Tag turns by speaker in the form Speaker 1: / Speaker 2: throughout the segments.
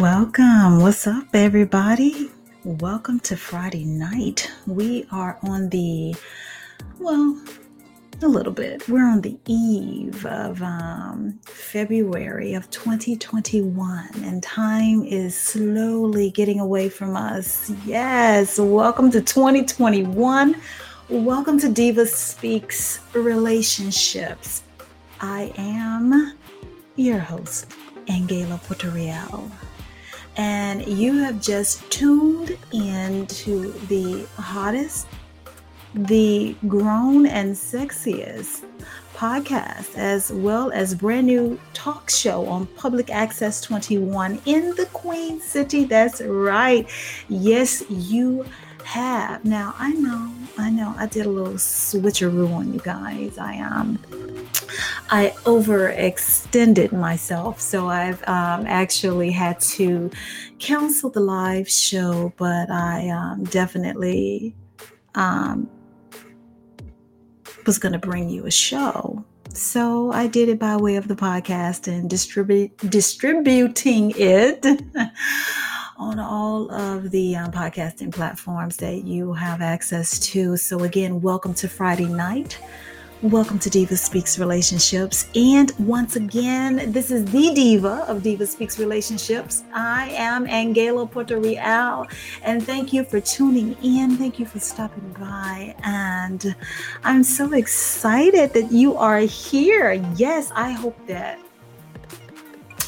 Speaker 1: Welcome. What's up, everybody? Welcome to Friday night. We are on the, well, a little bit. We're on the eve of um, February of 2021, and time is slowly getting away from us. Yes, welcome to 2021. Welcome to Diva Speaks Relationships. I am your host, Angela Portorial and you have just tuned in to the hottest, the grown and sexiest podcast, as well as brand new talk show on Public Access 21 in the Queen City. That's right. Yes, you have. Now, I know, I know, I did a little switcheroo on you guys. I um I overextended myself. So I've um, actually had to cancel the live show, but I um, definitely um, was going to bring you a show. So I did it by way of the podcast and distribute distributing it on all of the um, podcasting platforms that you have access to. So again, welcome to Friday night. Welcome to Diva Speaks Relationships. And once again, this is the Diva of Diva Speaks Relationships. I am Angela Puerto Real. And thank you for tuning in. Thank you for stopping by. And I'm so excited that you are here. Yes, I hope that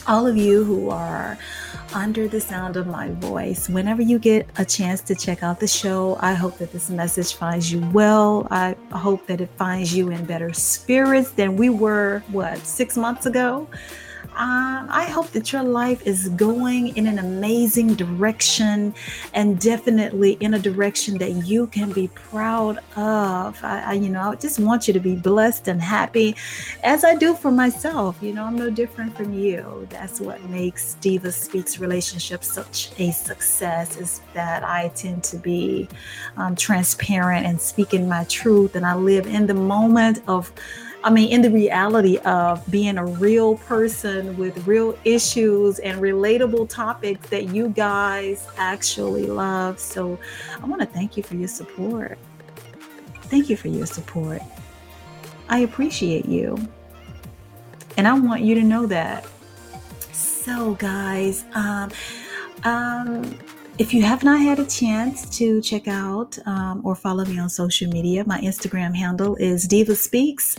Speaker 1: all of you who are under the sound of my voice. Whenever you get a chance to check out the show, I hope that this message finds you well. I hope that it finds you in better spirits than we were, what, six months ago? Um, I hope that your life is going in an amazing direction and definitely in a direction that you can be proud of. I, I, you know, I just want you to be blessed and happy as I do for myself. You know, I'm no different from you. That's what makes Diva Speaks relationships such a success is that I tend to be um, transparent and speaking my truth and I live in the moment of I mean, in the reality of being a real person with real issues and relatable topics that you guys actually love. So I want to thank you for your support. Thank you for your support. I appreciate you. And I want you to know that. So, guys, um, um, if you have not had a chance to check out um, or follow me on social media, my Instagram handle is Diva Speaks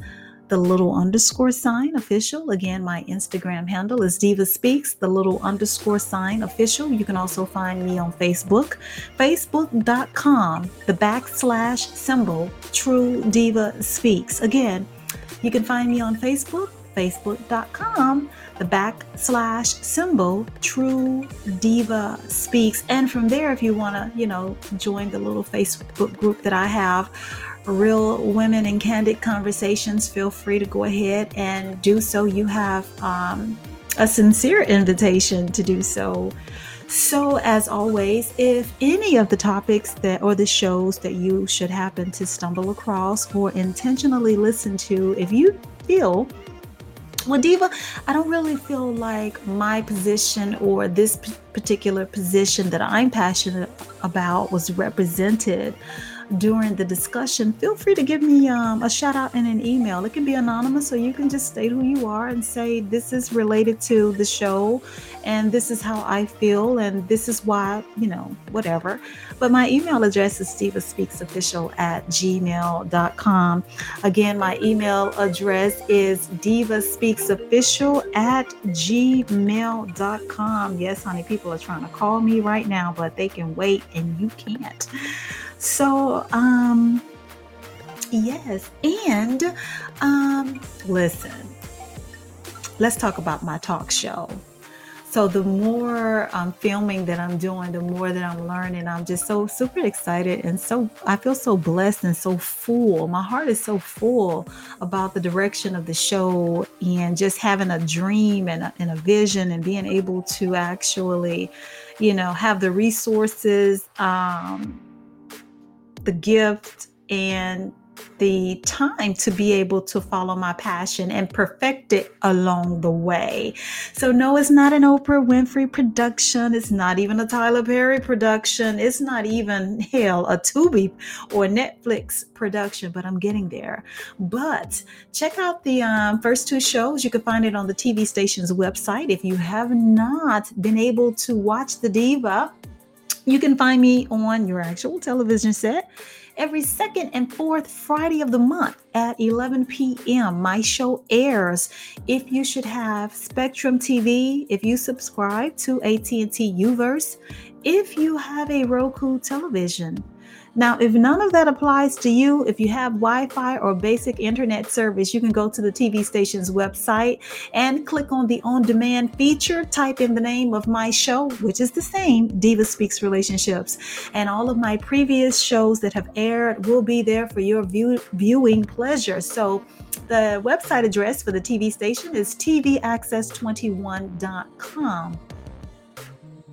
Speaker 1: the little underscore sign official. Again, my Instagram handle is Diva Speaks, the little underscore sign official. You can also find me on Facebook, facebook.com, the backslash symbol, True Diva Speaks. Again, you can find me on Facebook, facebook.com, the backslash symbol, True Diva Speaks. And from there, if you want to, you know, join the little Facebook group that I have, real women and candid conversations, feel free to go ahead and do so. You have um, a sincere invitation to do so. So, as always, if any of the topics that or the shows that you should happen to stumble across or intentionally listen to, if you feel well, Diva, I don't really feel like my position or this particular position that I'm passionate about was represented during the discussion, feel free to give me um, a shout out in an email. It can be anonymous, so you can just state who you are and say, This is related to the show, and this is how I feel, and this is why, you know, whatever. But my email address is divaspeaksofficial at gmail.com. Again, my email address is divaspeaksofficial at gmail.com. Yes, honey, people are trying to call me right now, but they can wait and you can't. So, um, yes, and um, listen, let's talk about my talk show. So, the more um, filming that I'm doing, the more that I'm learning, I'm just so super excited and so I feel so blessed and so full. My heart is so full about the direction of the show and just having a dream and a, and a vision and being able to actually, you know, have the resources. Um, the gift and the time to be able to follow my passion and perfect it along the way. So, no, it's not an Oprah Winfrey production. It's not even a Tyler Perry production. It's not even, hell, a Tubi or Netflix production, but I'm getting there. But check out the um, first two shows. You can find it on the TV station's website. If you have not been able to watch The Diva, you can find me on your actual television set every second and fourth Friday of the month at 11 p.m. My show airs. If you should have Spectrum TV, if you subscribe to AT&T Uverse, if you have a Roku television, now, if none of that applies to you, if you have Wi Fi or basic internet service, you can go to the TV station's website and click on the on demand feature, type in the name of my show, which is the same Diva Speaks Relationships. And all of my previous shows that have aired will be there for your view- viewing pleasure. So, the website address for the TV station is tvaccess21.com.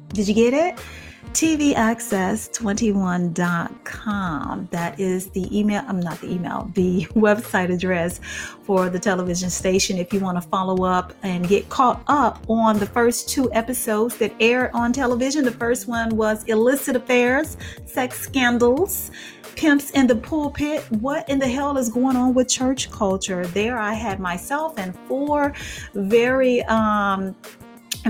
Speaker 1: Did you get it? tvaccess21.com. That is the email, I'm not the email, the website address for the television station if you want to follow up and get caught up on the first two episodes that aired on television. The first one was Illicit Affairs, Sex Scandals pimps in the pulpit. What in the hell is going on with church culture? There, I had myself and four very um,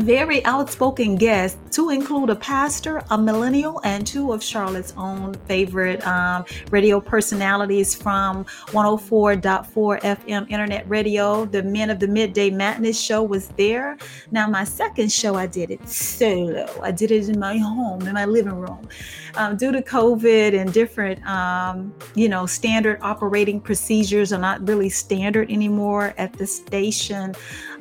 Speaker 1: very outspoken guests to include a pastor, a millennial, and two of Charlotte's own favorite um, radio personalities from 104.4 FM Internet Radio. The Men of the Midday Madness show was there. Now, my second show, I did it solo. I did it in my home, in my living room. Um, due to COVID and different, um, you know, standard operating procedures are not really standard anymore at the station.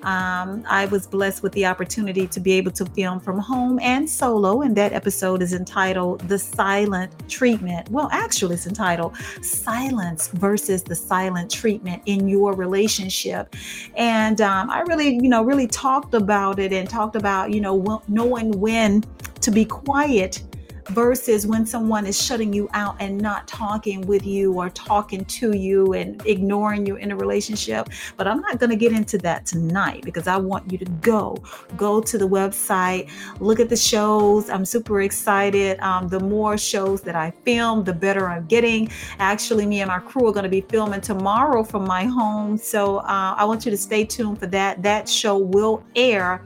Speaker 1: Um, I was blessed with the opportunity to be able to film from home and solo, and that episode is entitled The Silent Treatment. Well, actually, it's entitled Silence versus the Silent Treatment in Your Relationship. And um, I really, you know, really talked about it and talked about, you know, knowing when to be quiet versus when someone is shutting you out and not talking with you or talking to you and ignoring you in a relationship. But I'm not going to get into that tonight because I want you to go. Go to the website, look at the shows. I'm super excited. Um, the more shows that I film, the better I'm getting. Actually, me and my crew are going to be filming tomorrow from my home. So uh, I want you to stay tuned for that. That show will air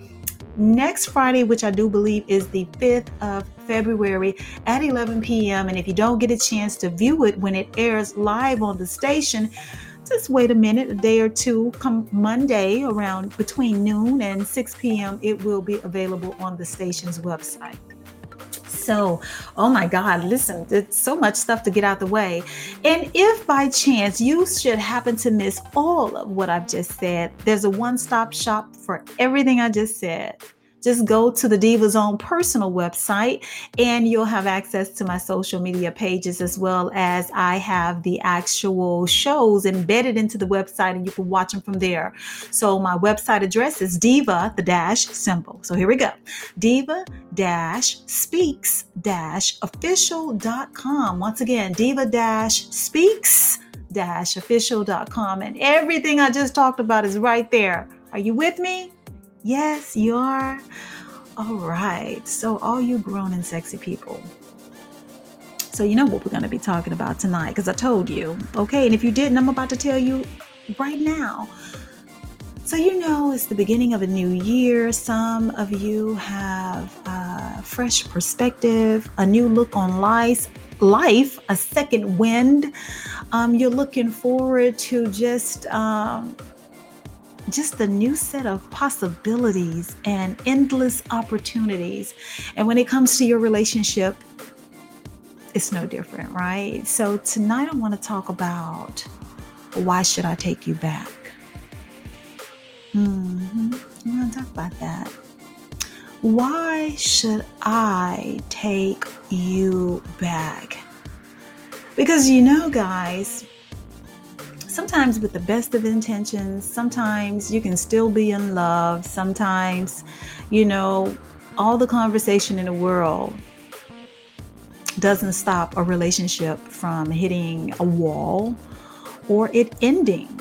Speaker 1: next Friday, which I do believe is the 5th of February at 11 p.m. And if you don't get a chance to view it when it airs live on the station, just wait a minute, a day or two. Come Monday around between noon and 6 p.m., it will be available on the station's website. So, oh my God, listen, there's so much stuff to get out the way. And if by chance you should happen to miss all of what I've just said, there's a one stop shop for everything I just said just go to the Diva's own personal website and you'll have access to my social media pages as well as I have the actual shows embedded into the website and you can watch them from there. So my website address is diva, the dash symbol. So here we go. Diva dash speaks dash official.com. Once again, diva dash speaks dash official.com. And everything I just talked about is right there. Are you with me? Yes, you are. All right. So, all you grown and sexy people. So, you know what we're going to be talking about tonight because I told you. Okay. And if you didn't, I'm about to tell you right now. So, you know, it's the beginning of a new year. Some of you have a fresh perspective, a new look on life, life, a second wind. Um, you're looking forward to just um, just a new set of possibilities and endless opportunities. And when it comes to your relationship, it's no different, right? So tonight I want to talk about why should I take you back? Mm-hmm. I want to talk about that. Why should I take you back? Because you know, guys, sometimes with the best of intentions, sometimes you can still be in love, sometimes, you know, all the conversation in the world doesn't stop a relationship from hitting a wall or it ending.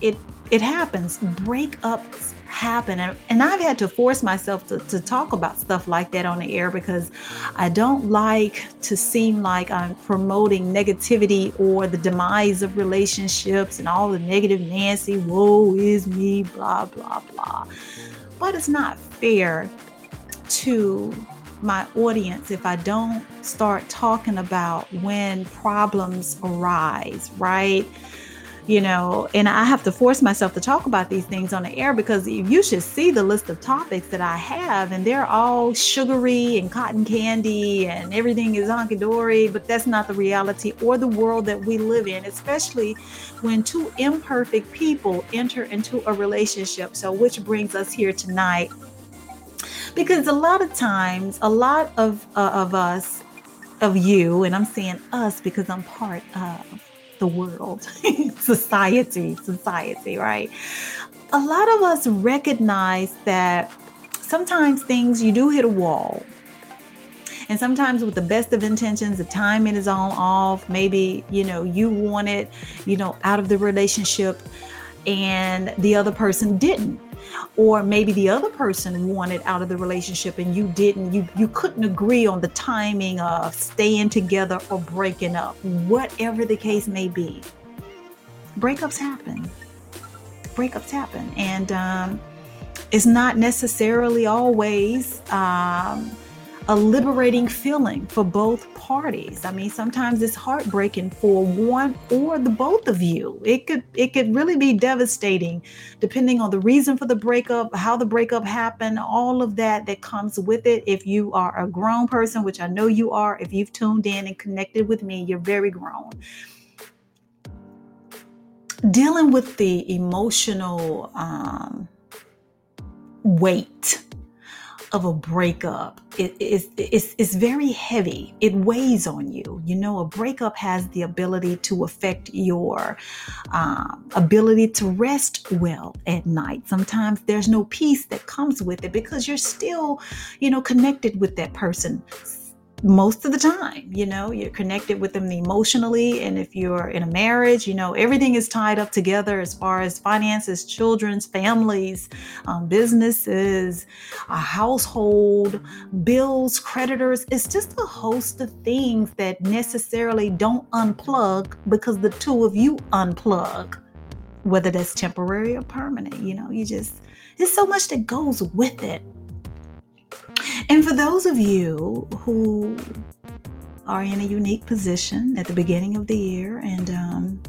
Speaker 1: It it happens. Breakups happen. And, and I've had to force myself to, to talk about stuff like that on the air because I don't like to seem like I'm promoting negativity or the demise of relationships and all the negative Nancy, woe is me, blah, blah, blah. But it's not fair to my audience if I don't start talking about when problems arise, right? You know, and I have to force myself to talk about these things on the air because you should see the list of topics that I have, and they're all sugary and cotton candy, and everything is honky dory, but that's not the reality or the world that we live in, especially when two imperfect people enter into a relationship. So, which brings us here tonight. Because a lot of times, a lot of, uh, of us, of you, and I'm saying us because I'm part of, the world, society, society, right? A lot of us recognize that sometimes things you do hit a wall. And sometimes with the best of intentions, the timing is all off. Maybe, you know, you wanted, you know, out of the relationship and the other person didn't or maybe the other person wanted out of the relationship and you didn't you you couldn't agree on the timing of staying together or breaking up whatever the case may be. Breakups happen. Breakups happen. And um, it's not necessarily always um, a liberating feeling for both parties. I mean, sometimes it's heartbreaking for one or the both of you. It could it could really be devastating depending on the reason for the breakup, how the breakup happened, all of that that comes with it. If you are a grown person, which I know you are, if you've tuned in and connected with me, you're very grown. Dealing with the emotional um, weight of a breakup it is it's, it's very heavy. It weighs on you. You know a breakup has the ability to affect your um, ability to rest well at night. Sometimes there's no peace that comes with it because you're still you know connected with that person most of the time you know you're connected with them emotionally and if you're in a marriage you know everything is tied up together as far as finances children's families um, businesses a household bills creditors. It's just a host of things that necessarily don't unplug because the two of you unplug whether that's temporary or permanent you know you just there's so much that goes with it and for those of you who are in a unique position at the beginning of the year and um,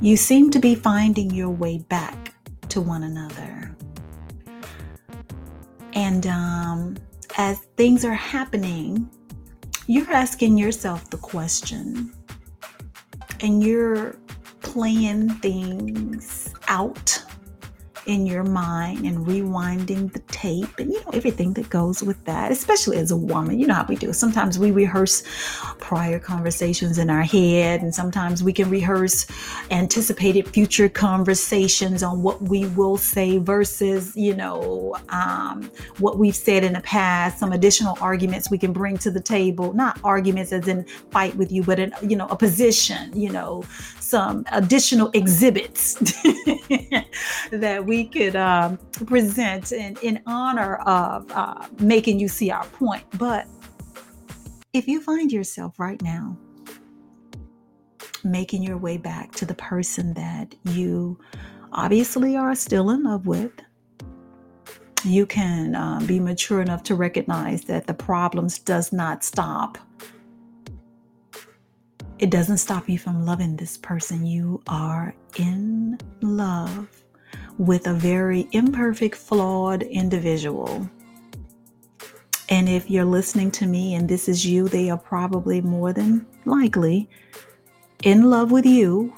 Speaker 1: you seem to be finding your way back to one another. And um, as things are happening, you're asking yourself the question and you're playing things out in your mind and rewinding the tape and you know everything that goes with that especially as a woman you know how we do. Sometimes we rehearse prior conversations in our head and sometimes we can rehearse anticipated future conversations on what we will say versus you know um, what we've said in the past some additional arguments we can bring to the table. Not arguments as in fight with you but in you know a position you know some additional exhibits that we could um, present in, in honor of uh, making you see our point. But if you find yourself right now making your way back to the person that you obviously are still in love with, you can um, be mature enough to recognize that the problems does not stop it doesn't stop you from loving this person. You are in love with a very imperfect, flawed individual. And if you're listening to me and this is you, they are probably more than likely in love with you.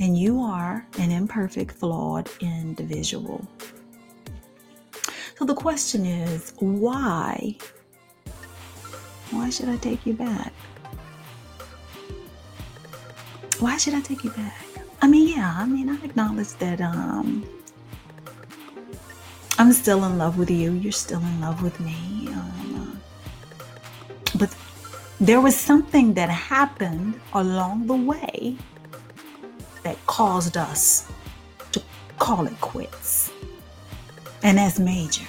Speaker 1: And you are an imperfect, flawed individual. So the question is why? Why should I take you back? why should I take you back? I mean, yeah, I mean, I acknowledge that um, I'm still in love with you. You're still in love with me. Um, but there was something that happened along the way that caused us to call it quits. And that's major.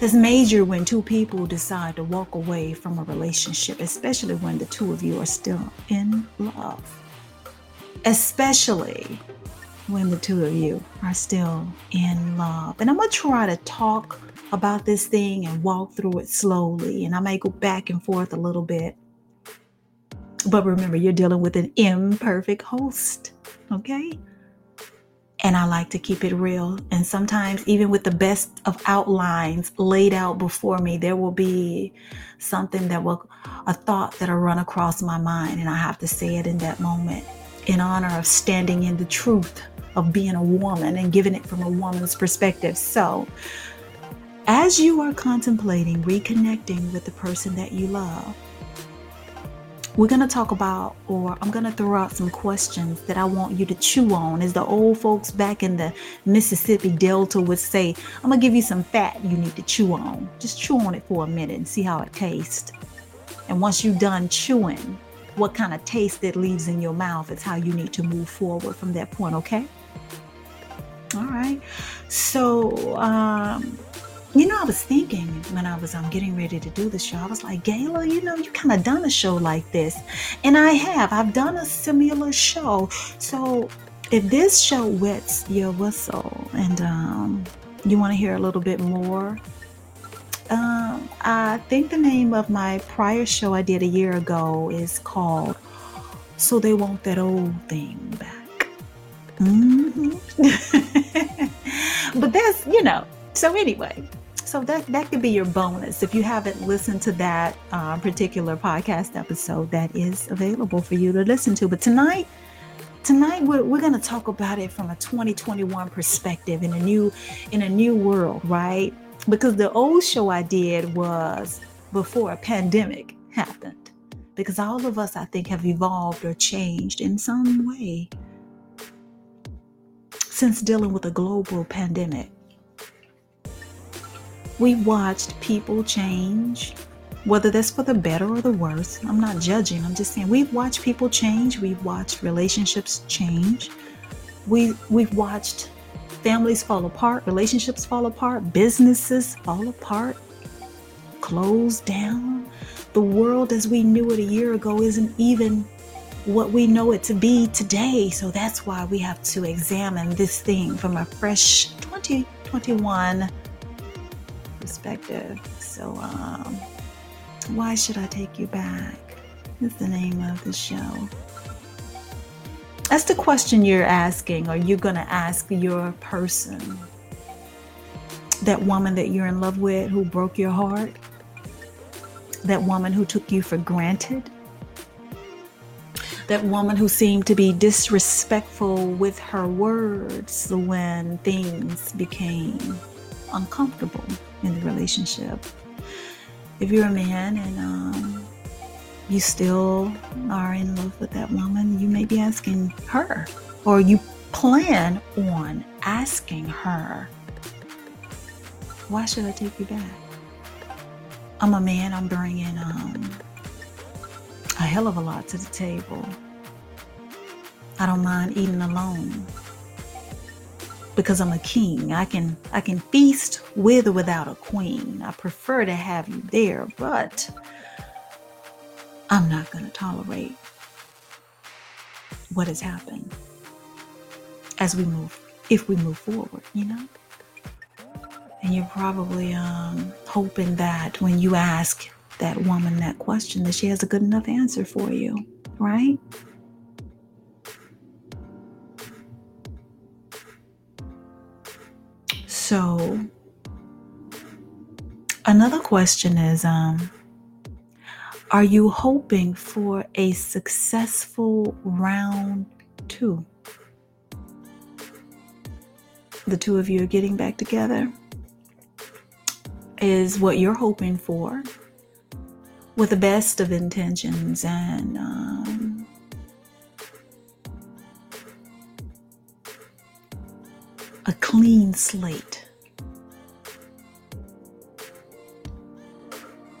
Speaker 1: That's major when two people decide to walk away from a relationship, especially when the two of you are still in love. Especially when the two of you are still in love. And I'm going to try to talk about this thing and walk through it slowly. And I may go back and forth a little bit. But remember, you're dealing with an imperfect host, okay? And I like to keep it real. And sometimes, even with the best of outlines laid out before me, there will be something that will, a thought that'll run across my mind. And I have to say it in that moment in honor of standing in the truth of being a woman and giving it from a woman's perspective. So, as you are contemplating reconnecting with the person that you love, we're going to talk about, or I'm going to throw out some questions that I want you to chew on. As the old folks back in the Mississippi Delta would say, I'm going to give you some fat you need to chew on. Just chew on it for a minute and see how it tastes. And once you're done chewing, what kind of taste it leaves in your mouth It's how you need to move forward from that point, okay? All right. So, um, you know, I was thinking when I was um, getting ready to do the show, I was like, Gayla, you know, you kind of done a show like this. And I have. I've done a similar show. So if this show wets your whistle and um, you want to hear a little bit more, um, I think the name of my prior show I did a year ago is called So They Want That Old Thing Back. Mm-hmm. but that's, you know, so anyway, so that that could be your bonus if you haven't listened to that uh, particular podcast episode that is available for you to listen to but tonight tonight we're, we're going to talk about it from a 2021 perspective in a new in a new world right because the old show i did was before a pandemic happened because all of us i think have evolved or changed in some way since dealing with a global pandemic we watched people change, whether that's for the better or the worse. I'm not judging, I'm just saying we've watched people change, we've watched relationships change. We we've watched families fall apart, relationships fall apart, businesses fall apart, close down. The world as we knew it a year ago isn't even what we know it to be today. So that's why we have to examine this thing from a fresh 2021 perspective. So, um, why should I take you back? Is the name of the show. That's the question you're asking, or you're going to ask your person. That woman that you're in love with who broke your heart. That woman who took you for granted. That woman who seemed to be disrespectful with her words when things became uncomfortable in the relationship. If you're a man and um, you still are in love with that woman, you may be asking her, or you plan on asking her, Why should I take you back? I'm a man, I'm bringing um, a hell of a lot to the table. I don't mind eating alone because I'm a king. I can I can feast with or without a queen. I prefer to have you there, but I'm not going to tolerate what has happened as we move if we move forward, you know? And you're probably um, hoping that when you ask that woman that question that she has a good enough answer for you, right? So, another question is um, Are you hoping for a successful round two? The two of you are getting back together? Is what you're hoping for with the best of intentions and um, a clean slate.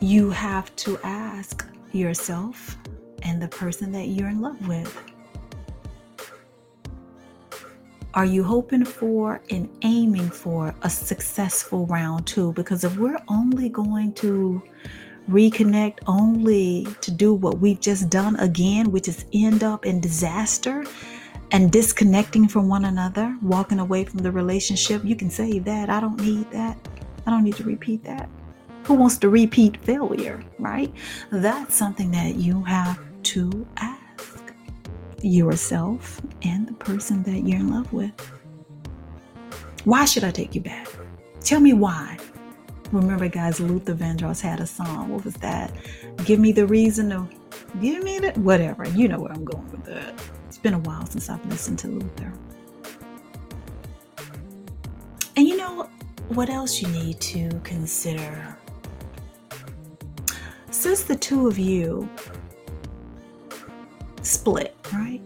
Speaker 1: You have to ask yourself and the person that you're in love with Are you hoping for and aiming for a successful round two? Because if we're only going to reconnect only to do what we've just done again, which is end up in disaster and disconnecting from one another, walking away from the relationship, you can say that. I don't need that. I don't need to repeat that. Who wants to repeat failure, right? That's something that you have to ask yourself and the person that you're in love with. Why should I take you back? Tell me why. Remember, guys, Luther Vandross had a song. What was that? Give me the reason to give me the whatever. You know where I'm going with that. It's been a while since I've listened to Luther. And you know what else you need to consider? Since the two of you split, right?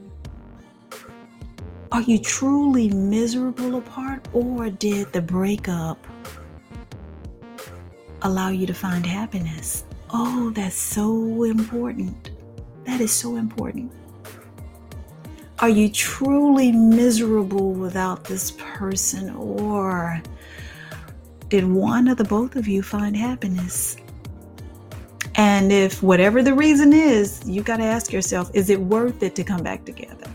Speaker 1: Are you truly miserable apart, or did the breakup allow you to find happiness? Oh, that's so important. That is so important. Are you truly miserable without this person, or did one or the both of you find happiness? And if whatever the reason is, you got to ask yourself, is it worth it to come back together?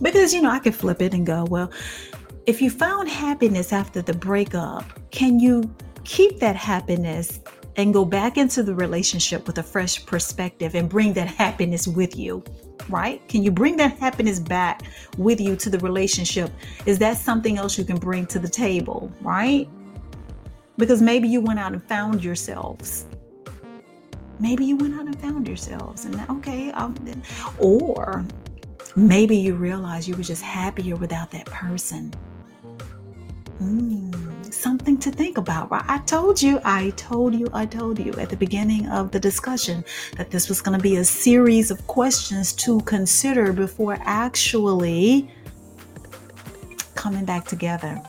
Speaker 1: Because, you know, I could flip it and go, well, if you found happiness after the breakup, can you keep that happiness and go back into the relationship with a fresh perspective and bring that happiness with you? Right? Can you bring that happiness back with you to the relationship? Is that something else you can bring to the table? Right? Because maybe you went out and found yourselves. Maybe you went out and found yourselves and okay um, or maybe you realized you were just happier without that person. Mm, something to think about right? I told you i told you i told you at the beginning of the discussion that this was going to be a series of questions to consider before actually coming back together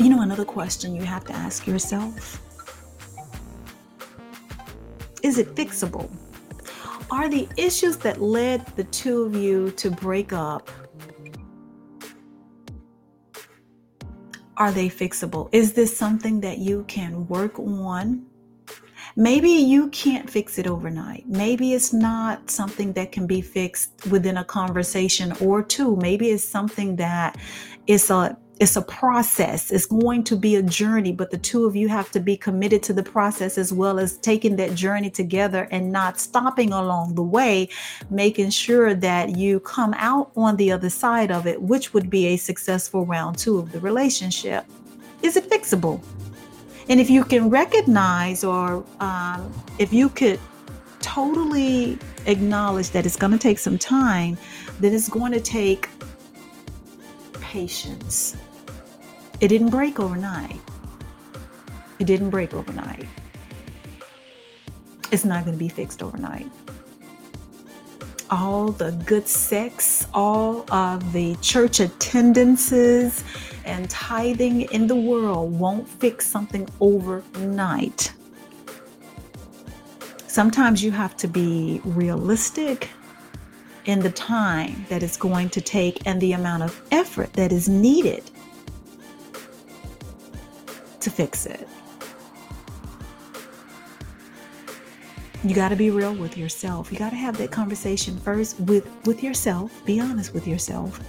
Speaker 1: you know another question you have to ask yourself is it fixable? Are the issues that led the two of you to break up are they fixable? Is this something that you can work on? Maybe you can't fix it overnight. Maybe it's not something that can be fixed within a conversation or two. Maybe it's something that is a it's a process. It's going to be a journey, but the two of you have to be committed to the process as well as taking that journey together and not stopping along the way, making sure that you come out on the other side of it, which would be a successful round two of the relationship. Is it fixable? And if you can recognize or um, if you could totally acknowledge that it's going to take some time, then it's going to take patience it didn't break overnight. It didn't break overnight. It's not going to be fixed overnight. All the good sex, all of the church attendances and tithing in the world won't fix something overnight. Sometimes you have to be realistic in the time that it's going to take and the amount of effort that is needed to fix it. You got to be real with yourself. You got to have that conversation first with with yourself. Be honest with yourself.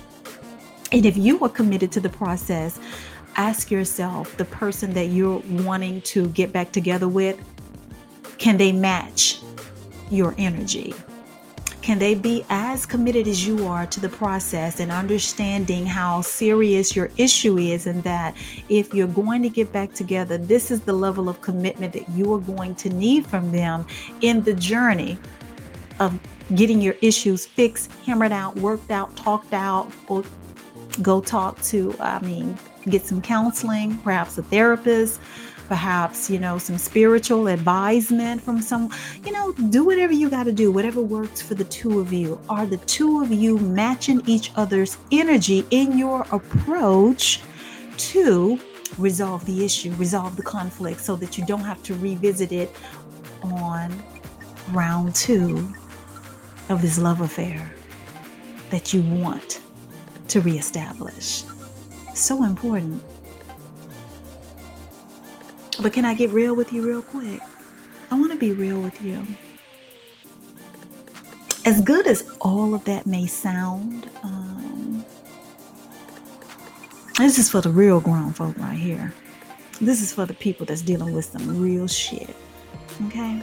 Speaker 1: And if you are committed to the process, ask yourself the person that you're wanting to get back together with, can they match your energy? Can they be as committed as you are to the process and understanding how serious your issue is, and that if you're going to get back together, this is the level of commitment that you are going to need from them in the journey of getting your issues fixed, hammered out, worked out, talked out, or go talk to, I mean, get some counseling, perhaps a therapist perhaps, you know, some spiritual advisement from some, you know, do whatever you got to do, whatever works for the two of you. Are the two of you matching each other's energy in your approach to resolve the issue, resolve the conflict so that you don't have to revisit it on round two of this love affair? that you want to reestablish. So important. But can I get real with you real quick? I want to be real with you. As good as all of that may sound, um, this is for the real grown folk right here. This is for the people that's dealing with some real shit. Okay?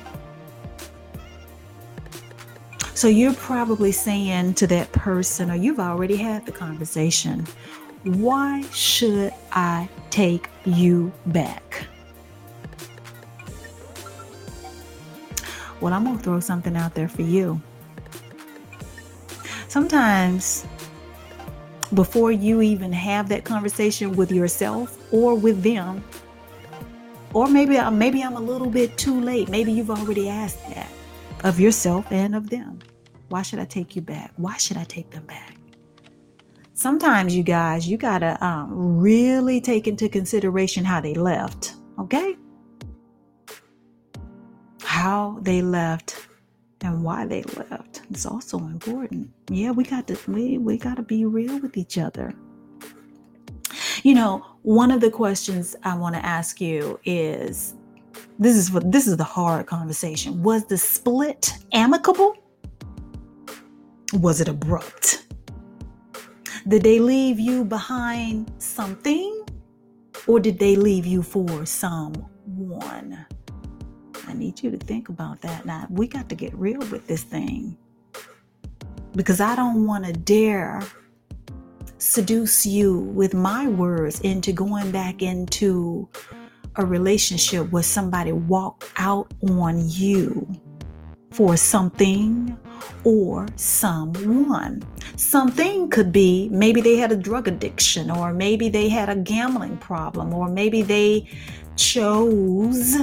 Speaker 1: So you're probably saying to that person, or you've already had the conversation, why should I take you back? Well, I'm going to throw something out there for you. Sometimes, before you even have that conversation with yourself or with them, or maybe maybe I'm a little bit too late. Maybe you've already asked that of yourself and of them. Why should I take you back? Why should I take them back? Sometimes, you guys, you got to um, really take into consideration how they left, okay? How they left and why they left. It's also important. Yeah, we got to we, we got to be real with each other. You know, one of the questions I want to ask you is this is what this is the hard conversation. Was the split amicable? Was it abrupt? Did they leave you behind something or did they leave you for someone? I need you to think about that. Now, we got to get real with this thing because I don't want to dare seduce you with my words into going back into a relationship where somebody walked out on you for something or someone. Something could be maybe they had a drug addiction, or maybe they had a gambling problem, or maybe they chose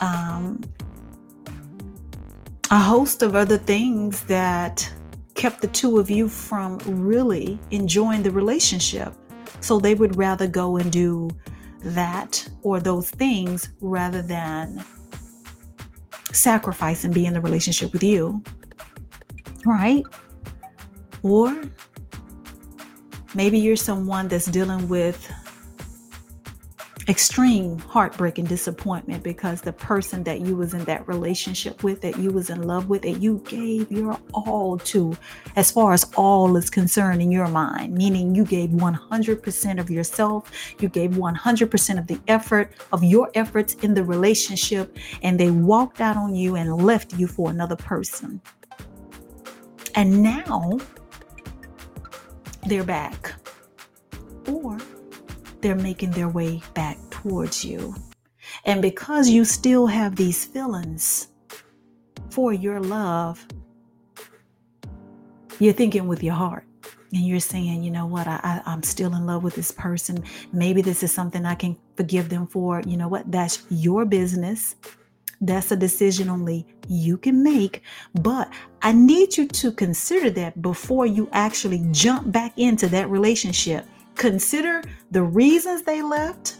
Speaker 1: um, a host of other things that kept the two of you from really enjoying the relationship. So they would rather go and do that or those things rather than sacrifice and be in the relationship with you. Right? Or maybe you're someone that's dealing with extreme heartbreak and disappointment because the person that you was in that relationship with that you was in love with that you gave your all to as far as all is concerned in your mind meaning you gave 100% of yourself you gave 100% of the effort of your efforts in the relationship and they walked out on you and left you for another person. And now they're back they're making their way back towards you. And because you still have these feelings for your love, you're thinking with your heart. And you're saying, you know what, I, I, am still in love with this person. Maybe this is something I can forgive them for. You know what? That's your business. That's a decision only you can make. But I need you to consider that before you actually jump back into that relationship Consider the reasons they left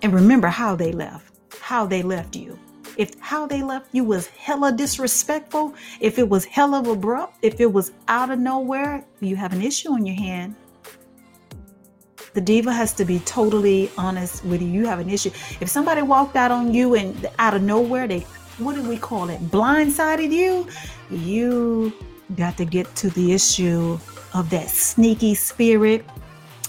Speaker 1: and remember how they left, how they left you. If how they left you was hella disrespectful, if it was hella abrupt, if it was out of nowhere, you have an issue on your hand. The diva has to be totally honest with you. You have an issue. If somebody walked out on you and out of nowhere, they what do we call it? Blindsided you, you got to get to the issue of that sneaky spirit,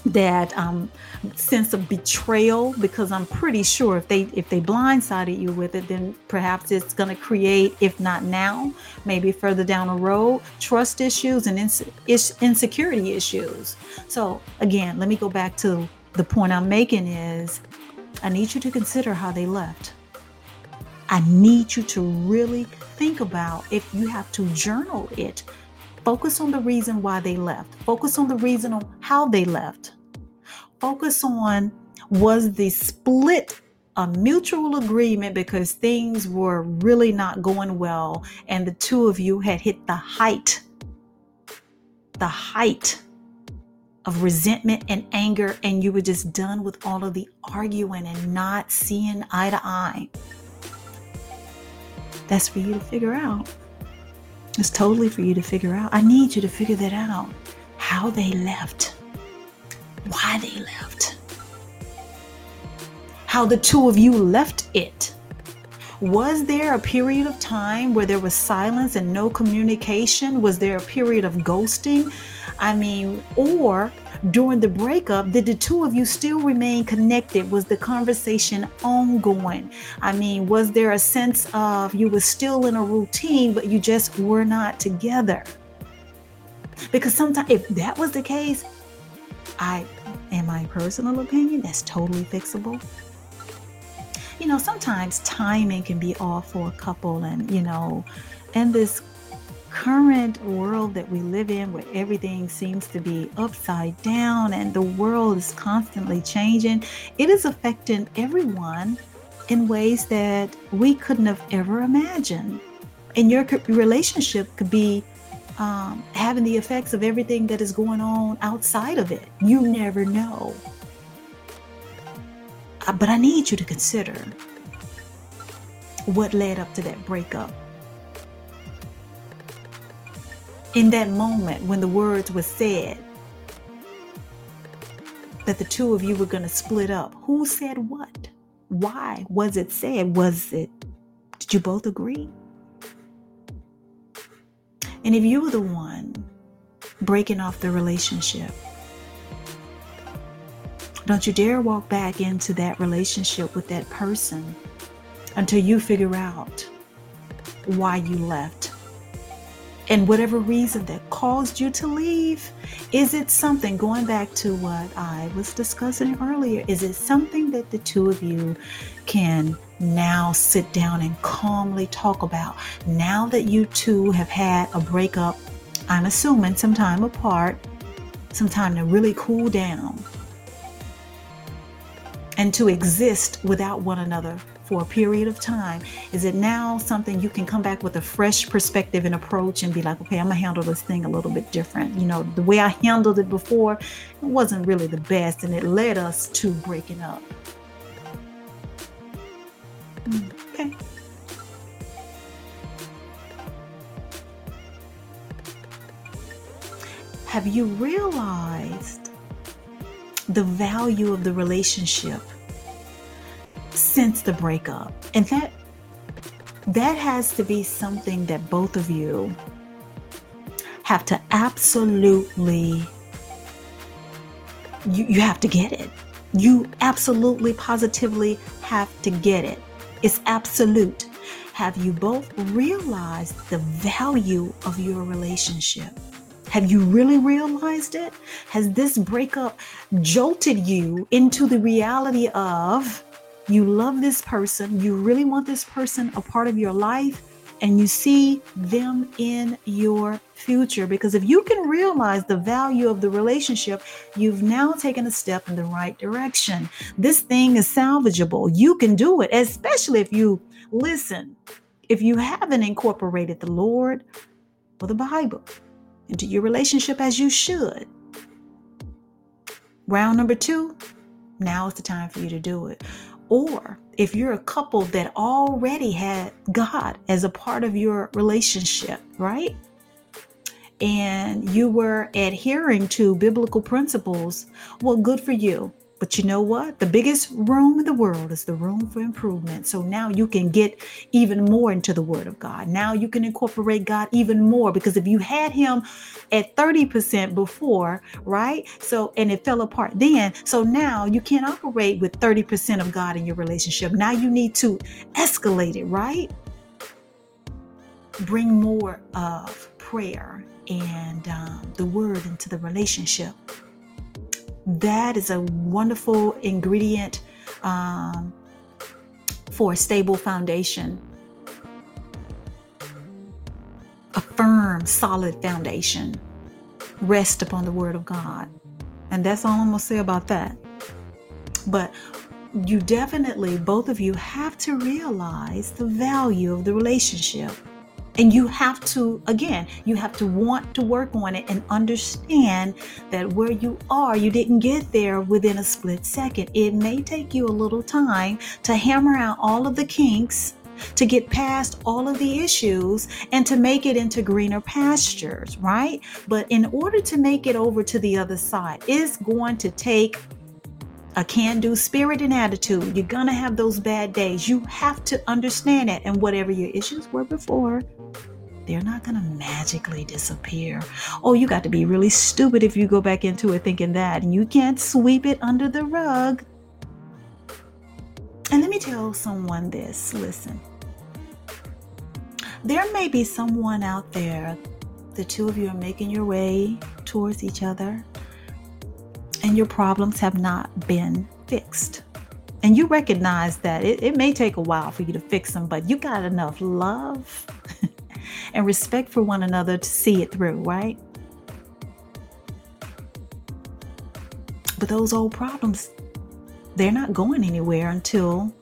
Speaker 1: that um, sense of betrayal. Because I'm pretty sure if they if they blindsided you with it, then perhaps it's going to create, if not now, maybe further down the road, trust issues and ins- insecurity issues. So again, let me go back to the point I'm making is I need you to consider how they left. I need you to really think about if you have to journal it Focus on the reason why they left. Focus on the reason on how they left. Focus on was the split a mutual agreement because things were really not going well and the two of you had hit the height the height of resentment and anger and you were just done with all of the arguing and not seeing eye to eye that's for you to figure out It's totally for you to figure out. I need you to figure that out. How they left, why they left, how the two of you left it. Was there a period of time where there was silence and no communication? Was there a period of ghosting? I mean, or during the breakup, did the two of you still remain connected? Was the conversation ongoing? I mean, was there a sense of you were still in a routine, but you just were not together? Because sometimes, if that was the case, I, in my personal opinion, that's totally fixable. You know, sometimes timing can be off for a couple, and you know, in this current world that we live in where everything seems to be upside down and the world is constantly changing, it is affecting everyone in ways that we couldn't have ever imagined. And your relationship could be um, having the effects of everything that is going on outside of it. You never know. Uh, but I need you to consider what led up to that breakup in that moment when the words were said that the two of you were going to split up, who said what? Why was it said? Was it, did you both agree? And if you were the one breaking off the relationship, don't you dare walk back into that relationship with that person until you figure out why you left and whatever reason that caused you to leave, is it something, going back to what I was discussing earlier, is it something that the two of you can now sit down and calmly talk about? Now that you two have had a breakup, I'm assuming some time apart, some time to really cool down and to exist without one another for a period of time? Is it now something you can come back with a fresh perspective and approach and be like, okay, I'm gonna handle this thing a little bit different? You know, the way I handled it before, it wasn't really the best, and it led us to breaking up. Okay. Have you realized the value of the relationship since the breakup. And that that has to be something that both of you have to absolutely you, you have to get it. You absolutely positively have to get it. It's absolute. Have you both realized the value of your relationship? Have you really realized it? Has this breakup jolted you into the reality of you love this person, you really want this person a part of your life, and you see them in your future. Because if you can realize the value of the relationship, you've now taken a step in the right direction. This thing is salvageable. You can do it, especially if you listen, if you haven't incorporated the Lord or the Bible into your relationship as you should. Round number two, now is the time for you to do it. Or if you're a couple that already had God as a part of your relationship, right? And you were adhering to biblical principles, well, good for you. But you know what? The biggest room in the world is the room for improvement. So now you can get even more into the Word of God. Now you can incorporate God even more because if you had Him at 30% before, right? So, and it fell apart then. So now you can't operate with 30% of God in your relationship. Now you need to escalate it, right? Bring more of prayer and um, the Word into the relationship that is a wonderful ingredient um, for a stable foundation, a firm, solid foundation. Rest upon the Word of God. And that's all I'm going to say about that. But you definitely, both of you, have to realize the value of the relationship. And you have to, again, you have to want to work on it and understand that where you are, you didn't get there within a split second. It may take you a little time to hammer out all of the kinks to get past all of the issues and to make it into greener pastures, right? But in order to make it over to the other side, it's going to take a can do spirit and attitude. You're going to have those bad days. You have to understand that. And whatever your issues were before, they're not going to magically disappear. Oh, you got to be really stupid if you go back into it thinking that. And you can't sweep it under the rug. And let me tell someone this listen, there may be someone out there, the two of you are making your way towards each other, and your problems have not been fixed. And you recognize that it, it may take a while for you to fix them, but you got enough love and respect for one another to see it through, right? But those old problems, they're not going anywhere until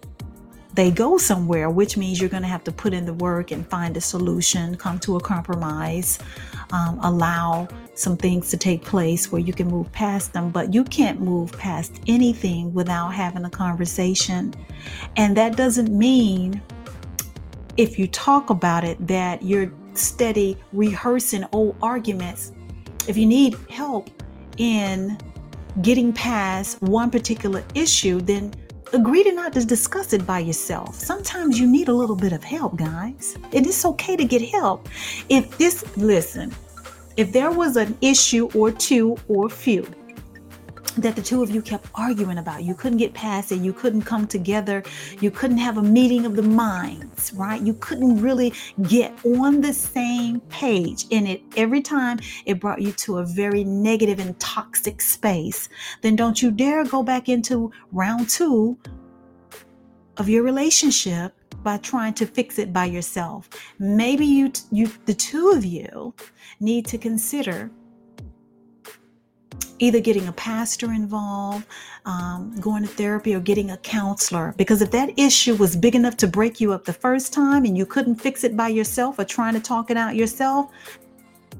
Speaker 1: they go somewhere, which means you're going to have to put in the work and find a solution, come to a compromise, um, allow some things to take place where you can move past them. But you can't move past anything without having a conversation. And that doesn't mean if you talk about it that you're steady rehearsing old arguments. If you need help in getting past one particular issue, then agree to not to discuss it by yourself. Sometimes you need a little bit of help, guys. And it's okay to get help. If this, listen, if there was an issue or two or few that the two of you kept arguing about. You couldn't get past it. You couldn't come together. You couldn't have a meeting of the minds, right? You couldn't really get on the same page. And it every time it brought you to a very negative and toxic space. Then don't you dare go back into round two of your relationship by trying to fix it by yourself. Maybe you you the two of you need to consider either getting a pastor involved, um, going to therapy, or getting a counselor. Because if that issue was big enough to break you up the first time and you couldn't fix it by yourself or trying to talk it out yourself,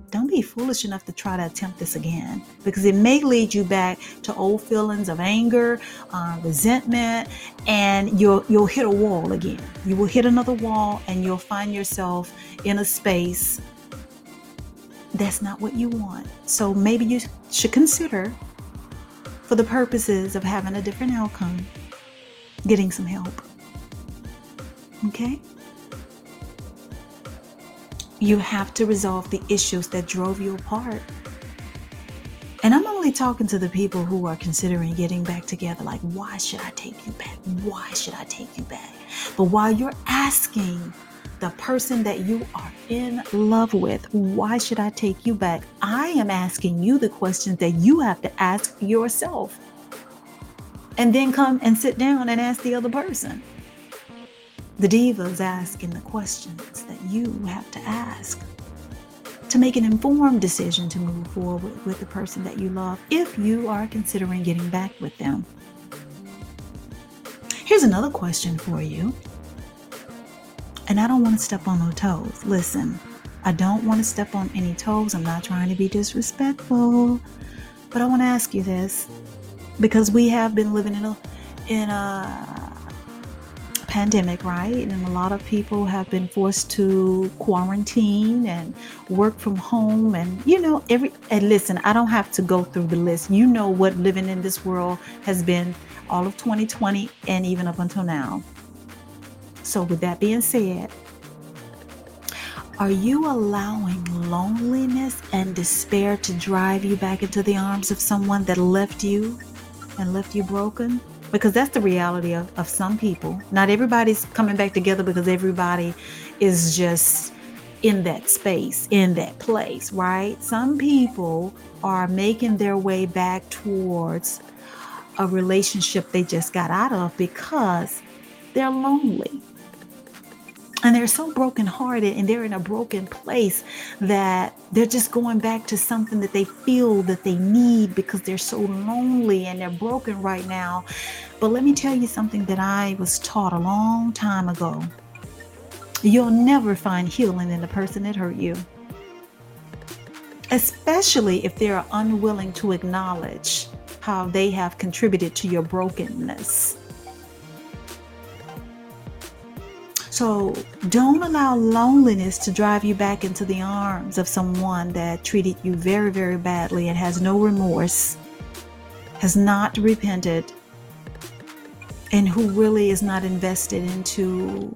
Speaker 1: don't be foolish enough to try to attempt this again because it may lead you back to old feelings of anger, uh, resentment, and you'll you'll hit a wall again. You will hit another wall, and you'll find yourself in a space that's not what you want. So maybe you should consider, for the purposes of having a different outcome, getting some help. Okay? You have to resolve the issues that drove you apart. And I'm only talking to the people who are considering getting back together. Like, why should I take you back? Why should I take you back? But while you're asking the person that you are in love with. Why should I take you back? I am asking you the questions that you have to ask yourself. And then come and sit down and ask the other person. The divas asking the questions that you have to ask to make an informed decision to move forward with the person that you love if you are considering getting back with them. Here's another question for you and I don't want to step on no toes. Listen, I don't want to step on any toes. I'm not trying to be disrespectful. But I want to ask you this because we have been living in a in a pandemic, right? And a lot of people have been forced to quarantine and work from home and you know every and listen, I don't have to go through the list. You know what living in this world has been all of 2020 and even up until now. So, with that being said, are you allowing loneliness and despair to drive you back into the arms of someone that left you and left you broken? Because that's the reality of, of some people. Not everybody's coming back together because everybody is just in that space, in that place, right? Some people are making their way back towards a relationship they just got out of because they're lonely and they're so brokenhearted and they're in a broken place that they're just going back to something that they feel that they need because they're so lonely and they're broken right now. But let me tell you something that I was taught a long time ago. You'll never find healing in the person that hurt you, especially if they're unwilling to acknowledge how they have contributed to your brokenness. So don't allow loneliness to drive you back into the arms of someone that treated you very, very badly and has no remorse, has not repented, and who really is not invested into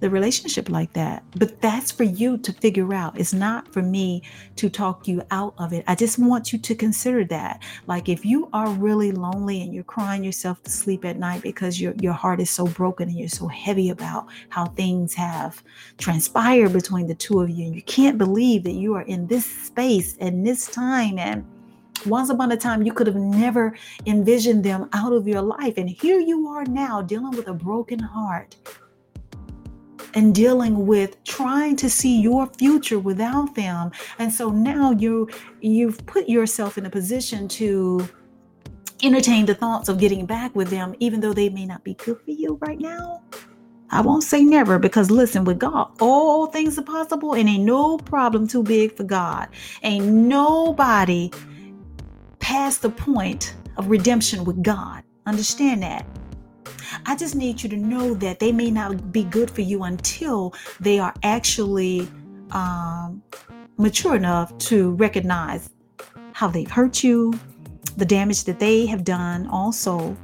Speaker 1: the relationship like that. But that's for you to figure out. It's not for me to talk you out of it. I just want you to consider that. Like if you are really lonely and you're crying yourself to sleep at night because your your heart is so broken and you're so heavy about how things have transpired between the two of you and you can't believe that you are in this space and this time and once upon a time, you could have never envisioned them out of your life. And here you are now dealing with a broken heart and dealing with trying to see your future without them. And so now you you've put yourself in a position to entertain the thoughts of getting back with them even though they may not be good for you right now. I won't say never because listen, with God, all things are possible and ain't no problem too big for God. Ain't nobody past the point of redemption with God. Understand that. I just need you to know that they may not be good for you until they are actually um, mature enough to recognize how they've hurt you, the damage that they have done, also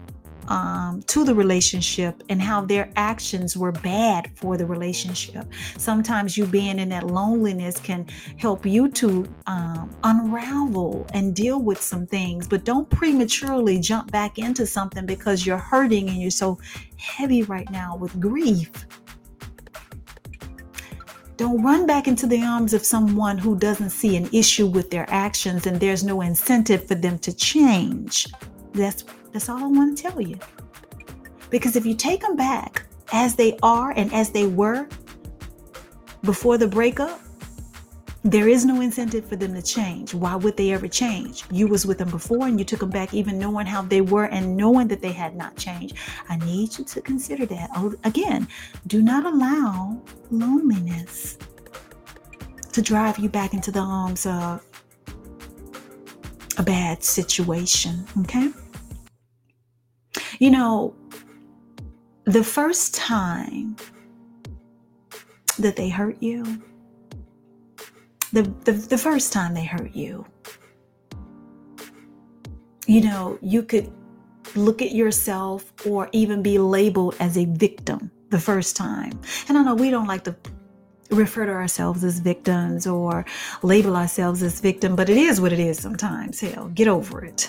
Speaker 1: um, to the relationship and how their actions were bad for the relationship. Sometimes you being in that loneliness can help you to um, unravel and deal with some things, but don't prematurely jump back into something because you're hurting and you're so heavy right now with grief. Don't run back into the arms of someone who doesn't see an issue with their actions and there's no incentive for them to change. That's that's all I want to tell you. Because if you take them back as they are and as they were before the breakup, there is no incentive for them to change. Why would they ever change? You was with them before and you took them back even knowing how they were and knowing that they had not changed. I need you to consider that. Oh, again, do not allow loneliness to drive you back into the arms of a bad situation, okay? You know, the first time that they hurt you, the, the, the first time they hurt you, you know, you could look at yourself or even be labeled as a victim the first time. And I know we don't like to refer to ourselves as victims or label ourselves as victim, but it is what it is sometimes. Hell, get over it.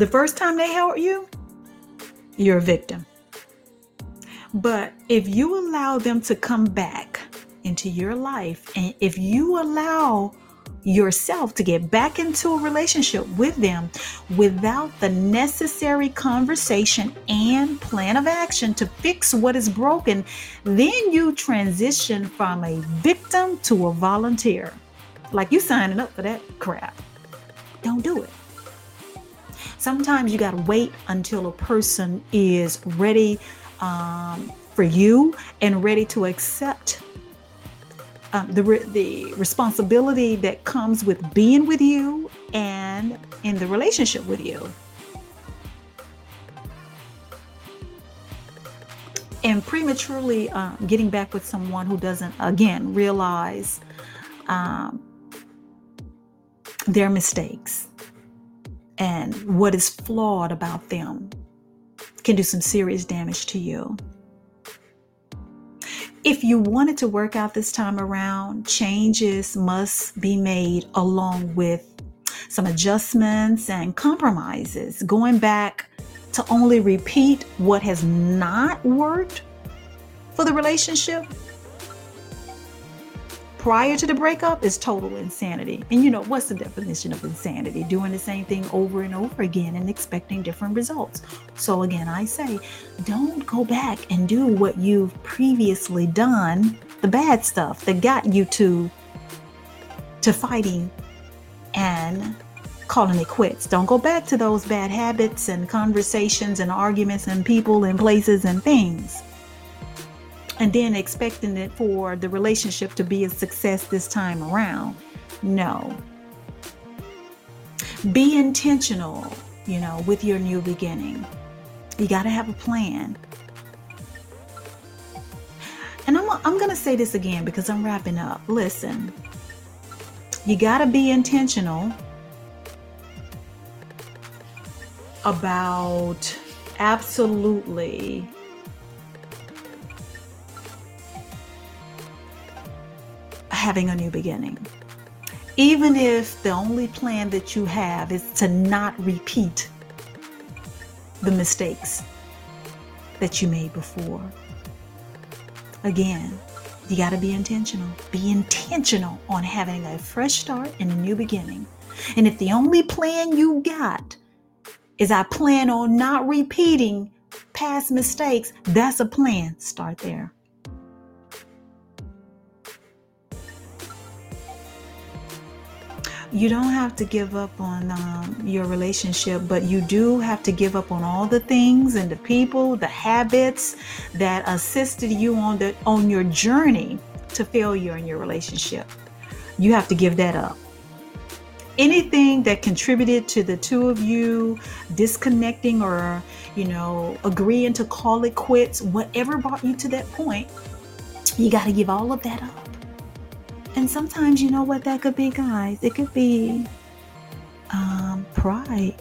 Speaker 1: The first time they hurt you, you're a victim. But if you allow them to come back into your life, and if you allow yourself to get back into a relationship with them without the necessary conversation and plan of action to fix what is broken, then you transition from a victim to a volunteer. Like you signing up for that crap. Don't do it. Sometimes you got to wait until a person is ready um, for you and ready to accept um, the, re- the responsibility that comes with being with you and in the relationship with you. And prematurely uh, getting back with someone who doesn't, again, realize um, their mistakes and what is flawed about them can do some serious damage to you. If you wanted to work out this time around, changes must be made along with some adjustments and compromises. Going back to only repeat what has not worked for the relationship prior to the breakup is total insanity. And you know, what's the definition of insanity? Doing the same thing over and over again and expecting different results. So, again, I say don't go back and do what you've previously done, the bad stuff that got you to to fighting and calling it quits. Don't go back to those bad habits and conversations and arguments and people and places and things and then expecting it for the relationship to be a success this time around. No. Be intentional, you know, with your new beginning. You got to have a plan. And I'm, I'm going to say this again because I'm wrapping up. Listen, you got to be intentional about absolutely having a new beginning. Even if the only plan that you have is to not repeat the mistakes that you made before. Again, you got to be intentional. Be intentional on having a fresh start and a new beginning. And if the only plan you got is I plan on not repeating past mistakes, that's a plan. Start there. You don't have to give up on um, your relationship, but you do have to give up on all the things and the people, the habits that assisted you on the on your journey to failure in your relationship. You have to give that up. Anything that contributed to the two of you disconnecting or, you know, agreeing to call it quits, whatever brought you to that point, you got to give all of that up. And sometimes, you know what that could be, guys? It could be um, pride.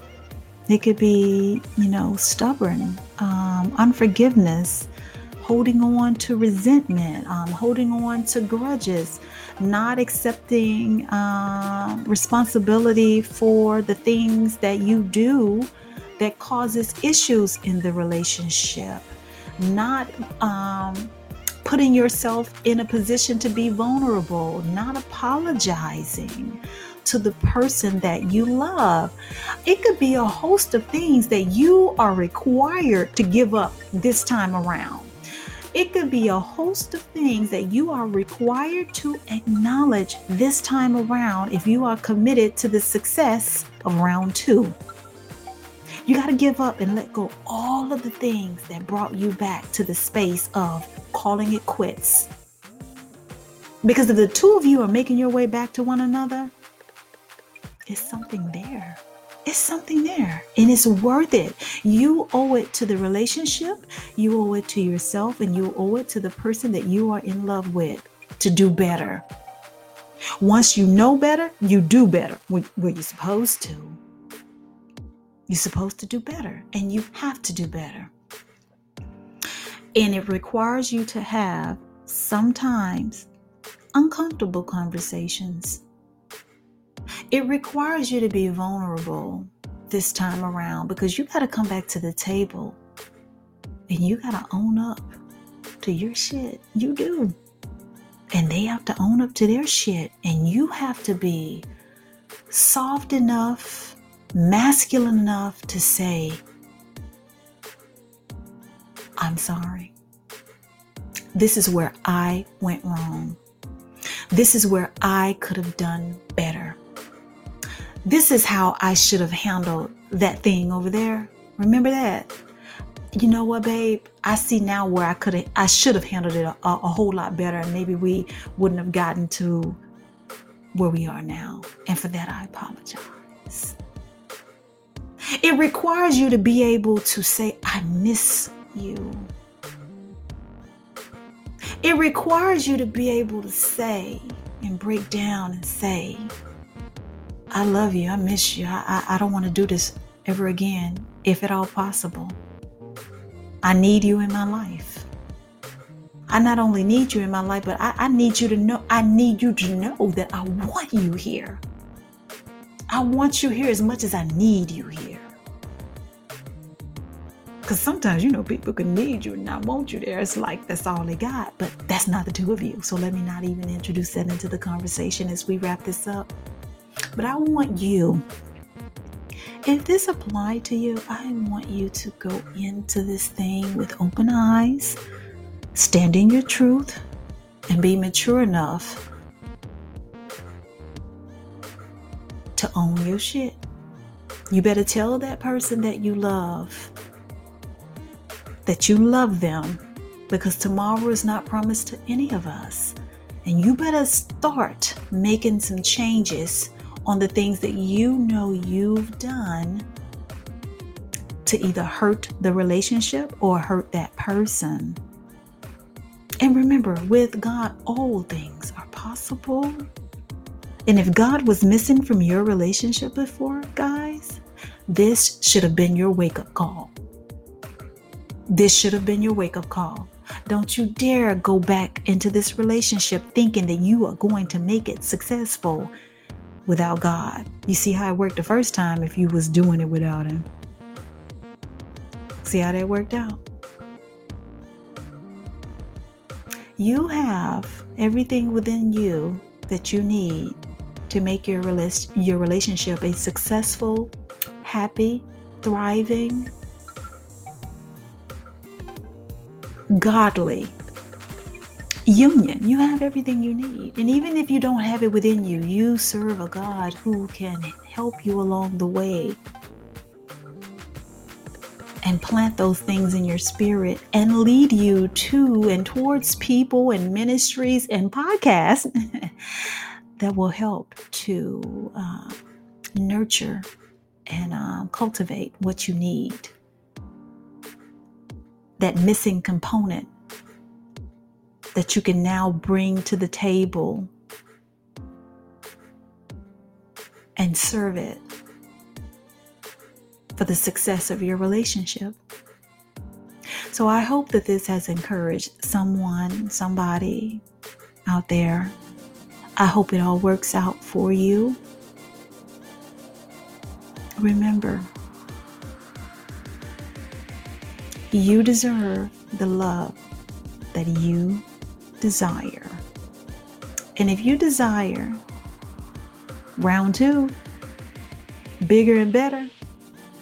Speaker 1: It could be, you know, stubborn, um, unforgiveness, holding on to resentment, um, holding on to grudges, not accepting uh, responsibility for the things that you do that causes issues in the relationship, not um, putting yourself in a position to be vulnerable, not apologizing to the person that you love. It could be a host of things that you are required to give up this time around. It could be a host of things that you are required to acknowledge this time around if you are committed to the success of round two. You got to give up and let go all of the things that brought you back to the space of calling it quits. Because if the two of you are making your way back to one another, it's something there. It's something there and it's worth it. You owe it to the relationship, you owe it to yourself, and you owe it to the person that you are in love with to do better. Once you know better, you do better when, you're supposed to. You're supposed to do better, and you have to do better. And it requires you to have sometimes uncomfortable conversations. It requires you to be vulnerable this time around because you got to come back to the table and you got to own up to your shit. You do. And they have to own up to their shit. And you have to be soft enough masculine enough to say, I'm sorry. This is where I went wrong. This is where I could have done better. This is how I should have handled that thing over there. Remember that? You know what, babe? I see now where I could have, I should have handled it a, a, whole lot better. And maybe we wouldn't have gotten to where we are now. And for that, I apologize. It requires you to be able to say, I miss you. It requires you to be able to say and break down and say, I love you. I miss you. I, I, I don't want to do this ever again, if at all possible. I need you in my life. I not only need you in my life, but I, I need you to know, I need you to know that I want you here. I want you here as much as I need you here. Because sometimes, you know, people can need you and not want you there. It's like that's all they got, but that's not the two of you. So let me not even introduce that into the conversation as we wrap this up. But I want you, if this applied to you, I want you to go into this thing with open eyes, stand in your truth, and be mature enough to own your shit. You better tell that person that you love that you love them because tomorrow is not promised to any of us. And you better start making some changes on the things that you know you've done to either hurt the relationship or hurt that person. And remember, with God, all things are possible. And if God was missing from your relationship before, guys, this should have been your wake up call. This should have been your wake up call. Don't you dare go back into this relationship thinking that you are going to make it successful without God. You see how it worked the first time if you was doing it without him. See how that worked out? You have everything within you that you need to make your your relationship a successful, happy, thriving, godly union. You have everything you need. And even if you don't have it within you, you serve a God who can help you along the way and plant those things in your spirit and lead you to and towards people and ministries and podcasts that will help to uh, nurture and uh, cultivate what you need. That missing component that you can now bring to the table and serve it for the success of your relationship. So I hope that this has encouraged someone, somebody out there. I hope it all works out for you. Remember, you deserve the love that you desire. And if you desire round two, bigger and better,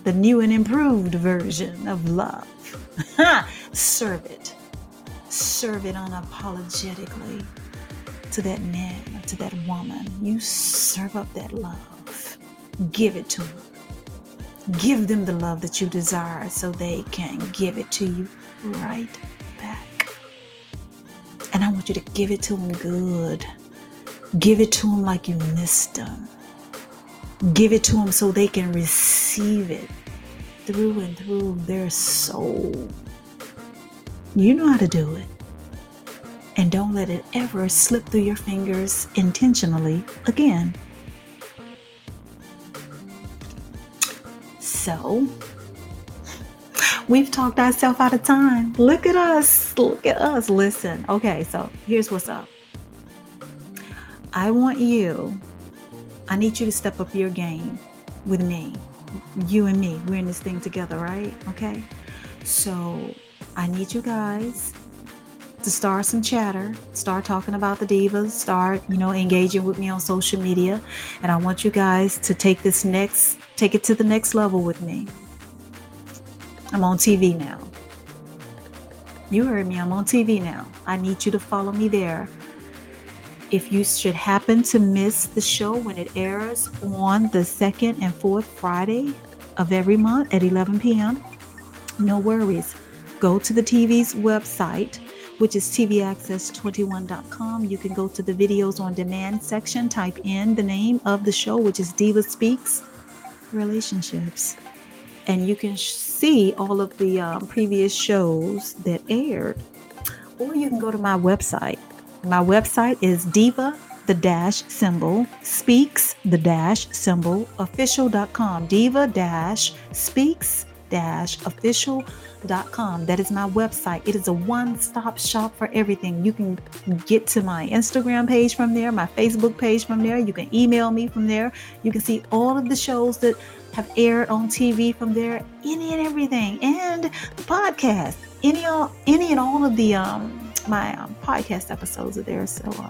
Speaker 1: the new and improved version of love, serve it. Serve it unapologetically to that man to that woman. You serve up that love. Give it to them. Give them the love that you desire so they can give it to you right back. and I want you to give it to them good. Give it to them like you missed them. Give it to them so they can receive it through and through their soul. You know how to do it. And don't let it ever slip through your fingers intentionally again. So, We've talked ourselves out of time. Look at us. Look at us. Listen. Okay, so here's what's up. I want you, I need you to step up your game with me. You and me. We're in this thing together, right? Okay. So I need you guys to start some chatter, start talking about the divas, start, you know, engaging with me on social media. And I want you guys to take this next, take it to the next level with me. I'm on TV now. You heard me, I'm on TV now. I need you to follow me there. If you should happen to miss the show when it airs on the second and fourth Friday of every month at 11 p.m., no worries. Go to the TV's website, which is tvaccess21.com. You can go to the videos on demand section, type in the name of the show, which is Diva Speaks Relationships and you can see all of the um, previous shows that aired. Or you can go to my website. My website is diva the dash symbol speaks the dash symbol official.com diva dash speaks official.com that is my website. It is a one-stop shop for everything. You can get to my instagram page from there my facebook page from there. You can email me from there. You can see all of the shows that have aired on TV from there, any and everything, and the podcast, any all, any and all of the um my um, podcast episodes are there. So uh,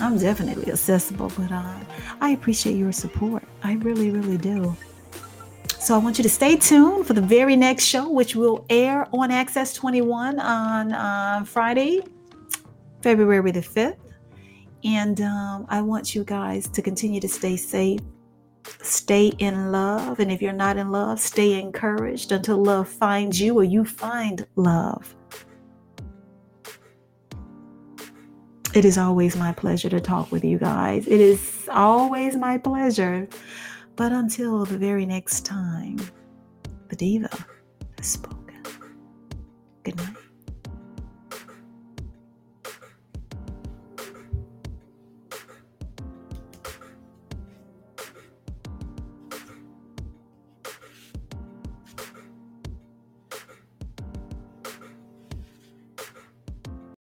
Speaker 1: I'm definitely accessible, but uh, I appreciate your support. I really, really do. So I want you to stay tuned for the very next show, which will air on Access 21 on uh, Friday, February the 5th. And um, I want you guys to continue to stay safe Stay in love. And if you're not in love, stay encouraged until love finds you or you find love. It is always my pleasure to talk with you guys. It is always my pleasure. But until the very next time, the diva has spoken. Good night.